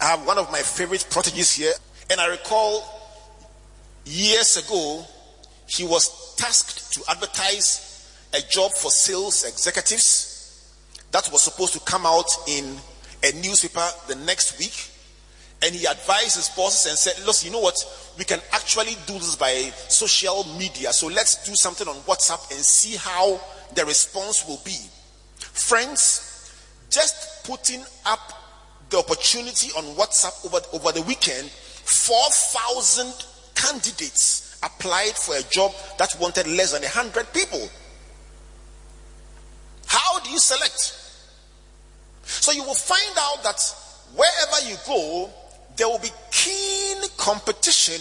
I have one of my favorite proteges here, and I recall years ago he was tasked to advertise a job for sales executives that was supposed to come out in a newspaper the next week. And he advised his bosses and said, Look, you know what? We can actually do this by social media. So let's do something on WhatsApp and see how the response will be. Friends, just putting up the opportunity on WhatsApp over, over the weekend, 4,000 candidates applied for a job that wanted less than 100 people. How do you select? So you will find out that wherever you go, there will be keen competition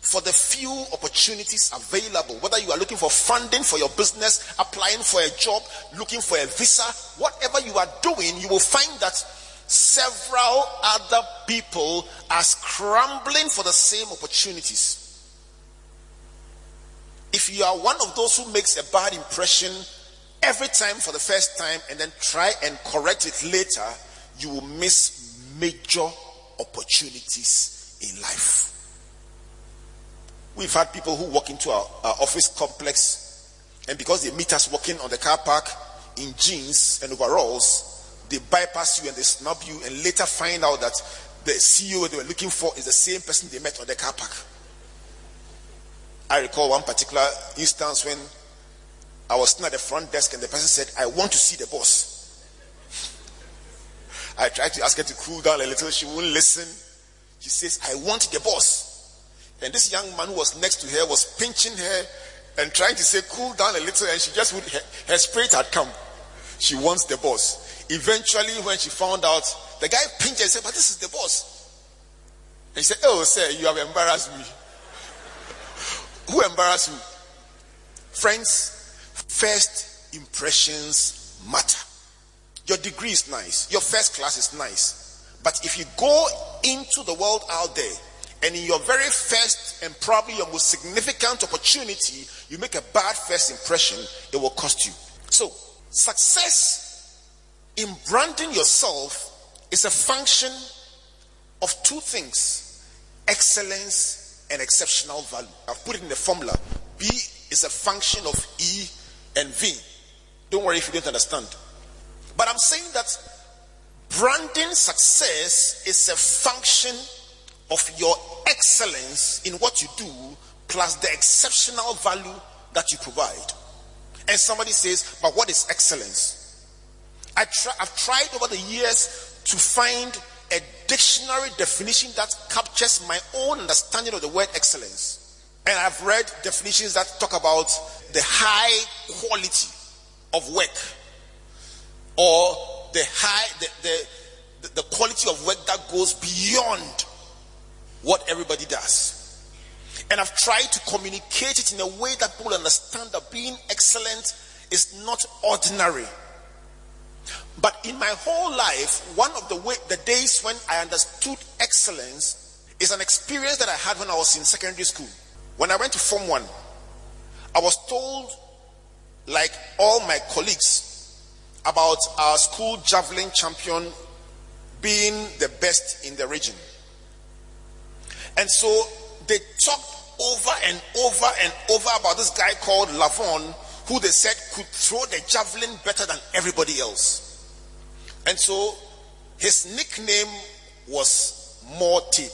for the few opportunities available. Whether you are looking for funding for your business, applying for a job, looking for a visa, whatever you are doing, you will find that several other people are scrambling for the same opportunities. If you are one of those who makes a bad impression every time for the first time and then try and correct it later, you will miss major opportunities in life. We've had people who walk into our, our, office complex and because they meet us walking on the car park in jeans and overalls, they bypass you and they snub you and later find out that the CEO they were looking for is the same person they met on the car park. I recall one particular instance when I was sitting at the front desk and the person said, I want to see the boss. I tried to ask her to cool down a little. She wouldn't listen. She says, I want the boss. And this young man who was next to her was pinching her and trying to say, cool down a little. And she just would, her, her spirit had come. She wants the boss. Eventually, when she found out, the guy pinched and said, but this is the boss. And she said, oh, sir, you have embarrassed me. Who embarrassed me? Friends, First impressions matter. Your degree is nice, your first class is nice. But if you go into the world out there and in your very first and probably your most significant opportunity, you make a bad first impression, it will cost you. So, success in branding yourself is a function of two things excellence and exceptional value. I've put it in the formula. B is a function of E and V. Don't worry if you don't understand. But I'm saying that branding success is a function of your excellence in what you do plus the exceptional value that you provide. And somebody says, but what is excellence? I try, I've tried over the years to find a dictionary definition that captures my own understanding of the word excellence. And I've read definitions that talk about the high quality of work or the high the, the, the quality of work that goes beyond what everybody does. And I've tried to communicate it in a way that people understand that being excellent is not ordinary. But in my whole life, one of the way, the days when I understood excellence is an experience that I had when I was in secondary school. When I went to Form 1, I was told, like all my colleagues, about our school javelin champion being the best in the region. And so they talked over and over and over about this guy called Lavon, who they said could throw the javelin better than everybody else. And so his nickname was More Tape.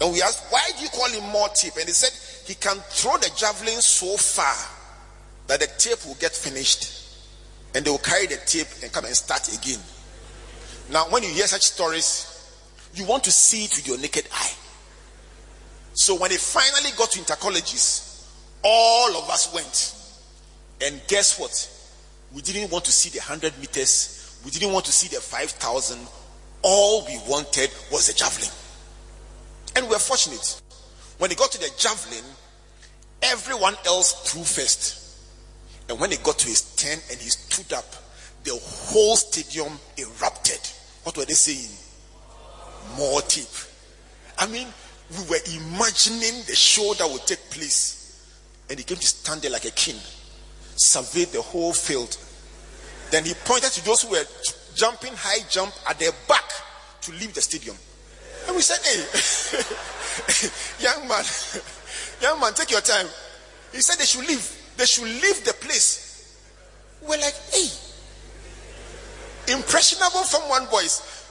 And we asked, why do you call him More Tape? And he said, he can throw the javelin so far that the tape will get finished and they will carry the tape and come and start again. Now, when you hear such stories, you want to see it with your naked eye. So, when they finally got to intercolleges, all of us went. And guess what? We didn't want to see the 100 meters, we didn't want to see the 5,000. All we wanted was the javelin. And we're fortunate. When he got to the javelin, everyone else threw first. And when he got to his turn and he stood up, the whole stadium erupted. What were they saying? More tape. I mean, we were imagining the show that would take place. And he came to stand there like a king, surveyed the whole field. Then he pointed to those who were jumping high jump at their back to leave the stadium. And we said, Hey, young man, young man, take your time. He said they should leave. They should leave the place. We're like, hey, impressionable from one voice.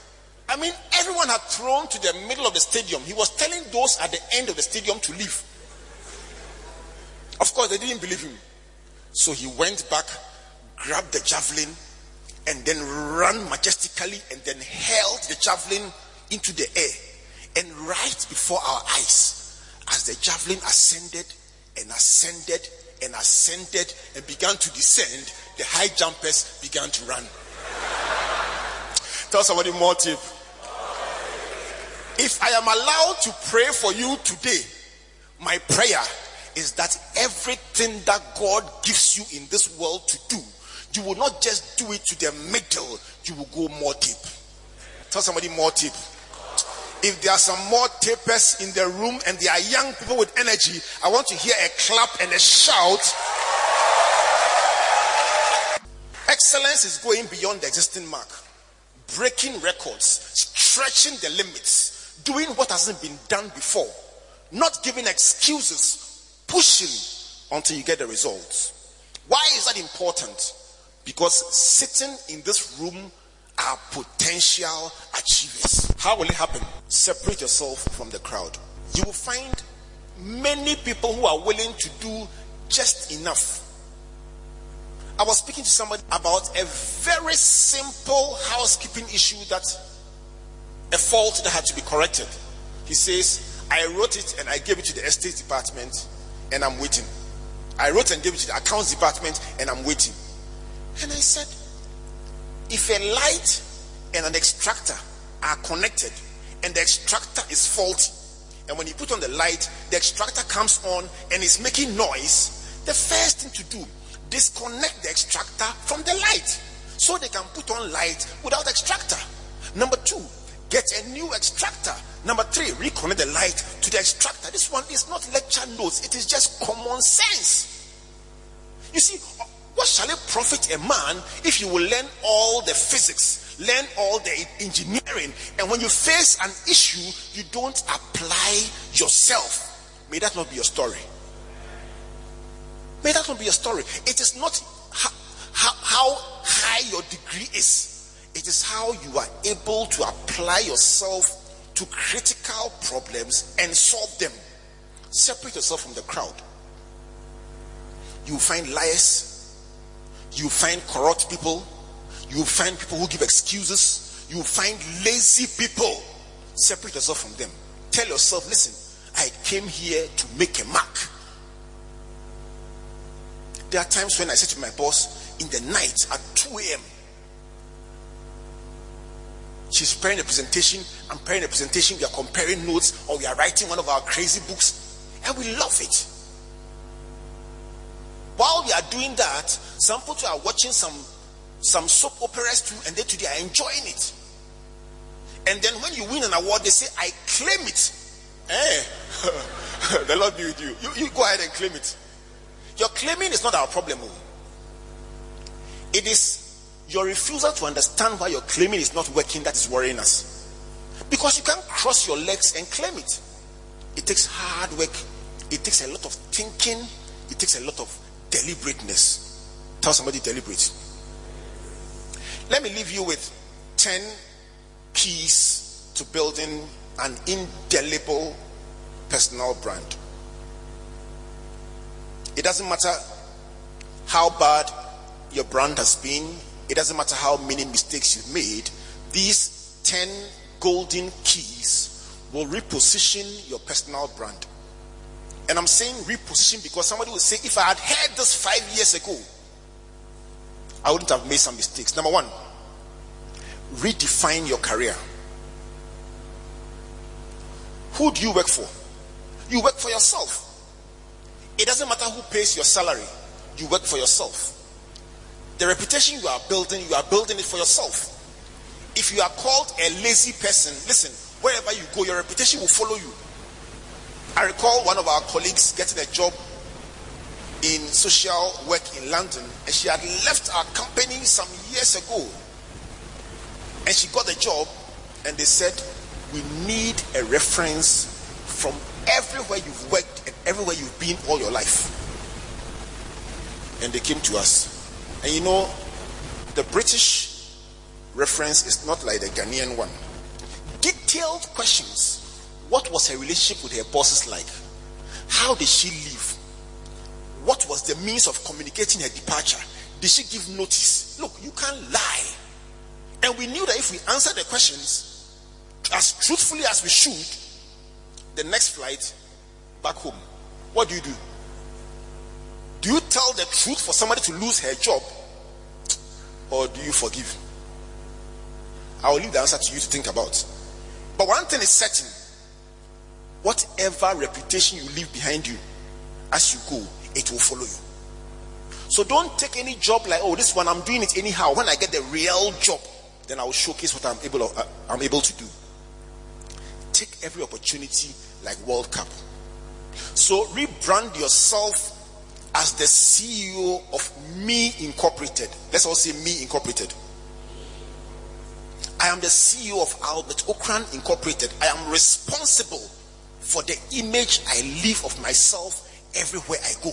I mean, everyone had thrown to the middle of the stadium. He was telling those at the end of the stadium to leave. Of course, they didn't believe him. So he went back, grabbed the javelin, and then ran majestically and then held the javelin into the air. And right before our eyes, as the javelin ascended and ascended and ascended and began to descend, the high jumpers began to run. Tell somebody tip. If I am allowed to pray for you today, my prayer is that everything that God gives you in this world to do, you will not just do it to the middle, you will go more deep. Tell somebody more deep. If there are some more tapers in the room and there are young people with energy, I want to hear a clap and a shout. Excellence is going beyond the existing mark, breaking records, stretching the limits, doing what hasn't been done before, not giving excuses, pushing until you get the results. Why is that important? Because sitting in this room are potential achievers. How will it happen? Separate yourself from the crowd. You will find many people who are willing to do just enough. I was speaking to somebody about a very simple housekeeping issue that a fault that had to be corrected. He says, I wrote it and I gave it to the estate department and I'm waiting. I wrote and gave it to the accounts department and I'm waiting. And I said, if a light and an extractor are connected and the extractor is faulty, and when you put on the light, the extractor comes on and is making noise, the first thing to do, disconnect the extractor from the light so they can put on light without extractor. Number two, get a new extractor. Number three, reconnect the light to the extractor. This one is not lecture notes, it is just common sense. You see, shall it profit a man if you will learn all the physics, learn all the engineering, and when you face an issue, you don't apply yourself? May that not be your story. May that not be your story. It is not how, high your degree is, it is how you are able to apply yourself to critical problems and solve them. Separate yourself from the crowd. You find liars you find corrupt people. You find people who give excuses. You find lazy people. Separate yourself from them. Tell yourself, listen, I came here to make a mark. There are times when I say to my boss in the night at 2 a.m., she's preparing a presentation, I'm preparing a presentation, we are comparing notes, or we are writing one of our crazy books, and we love it. While we are doing that, some people are watching some some soap operas too, and they they are enjoying it. And then when you win an award, they say, I claim it. Eh, the Lord be with you. you. You go ahead and claim it. Your claiming is not our problem. Oh. It is your refusal to understand why your claiming is not working that is worrying us. Because you can't cross your legs and claim it. It takes hard work, it takes a lot of thinking, it takes a lot of deliberateness. Tell somebody deliberate. Let me leave you with 10 keys to building an indelible personal brand. It doesn't matter how bad your brand has been, it doesn't matter how many mistakes you've made, these 10 golden keys will reposition your personal brand. And I'm saying reposition because somebody will say, if I had heard this five years ago, I wouldn't have made some mistakes. Number one, redefine your career. Who do you work for? You work for yourself. It doesn't matter who pays your salary, you work for yourself. The reputation you are building, you are building it for yourself. If you are called a lazy person, listen, wherever you go, your reputation will follow you. I recall one of our colleagues getting a job in social work in London, and she had left our company some years ago. And she got the job, and they said, We need a reference from everywhere you've worked and everywhere you've been all your life. And they came to us. And you know, the British reference is not like the Ghanaian one. Detailed questions. What was her relationship with her bosses like? How did she live? What was the means of communicating her departure? Did she give notice? Look, you can't lie. And we knew that if we answered the questions as truthfully as we should, the next flight back home, what do you do? Do you tell the truth for somebody to lose her job? Or do you forgive? I will leave the answer to you to think about. But one thing is certain whatever reputation you leave behind you as you go, it will follow you. So don't take any job like, oh, this one I'm doing it anyhow. When I get the real job, then I will showcase what I'm able, of, uh, I'm able to do. Take every opportunity like World Cup. So rebrand yourself as the CEO of Me Incorporated. Let's all say Me Incorporated. I am the CEO of Albert Ocran Incorporated. I am responsible for the image I leave of myself everywhere I go.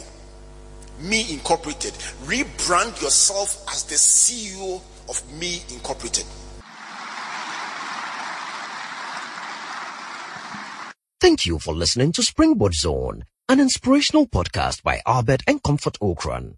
Me Incorporated. Rebrand yourself as the CEO of Me Incorporated. Thank you for listening to Springboard Zone, an inspirational podcast by Albert and Comfort Ocran.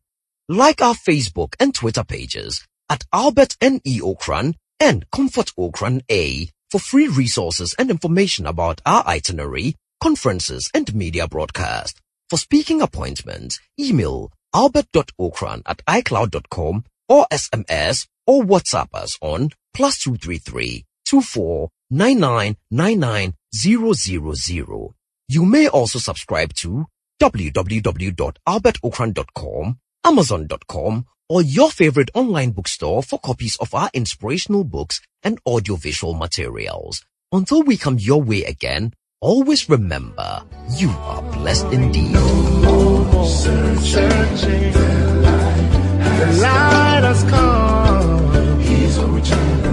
Like our Facebook and Twitter pages at Albert N.E. Ocran and Comfort Ocran A for free resources and information about our itinerary, conferences, and media broadcast. For speaking appointments, email albert.ocran at icloud.com or SMS or WhatsApp us on plus 233 24 000. You may also subscribe to www.albertocran.com, amazon.com, or your favorite online bookstore for copies of our inspirational books and audiovisual materials. Until we come your way again, always remember, you are blessed indeed. Searching, the light has come. He's a return.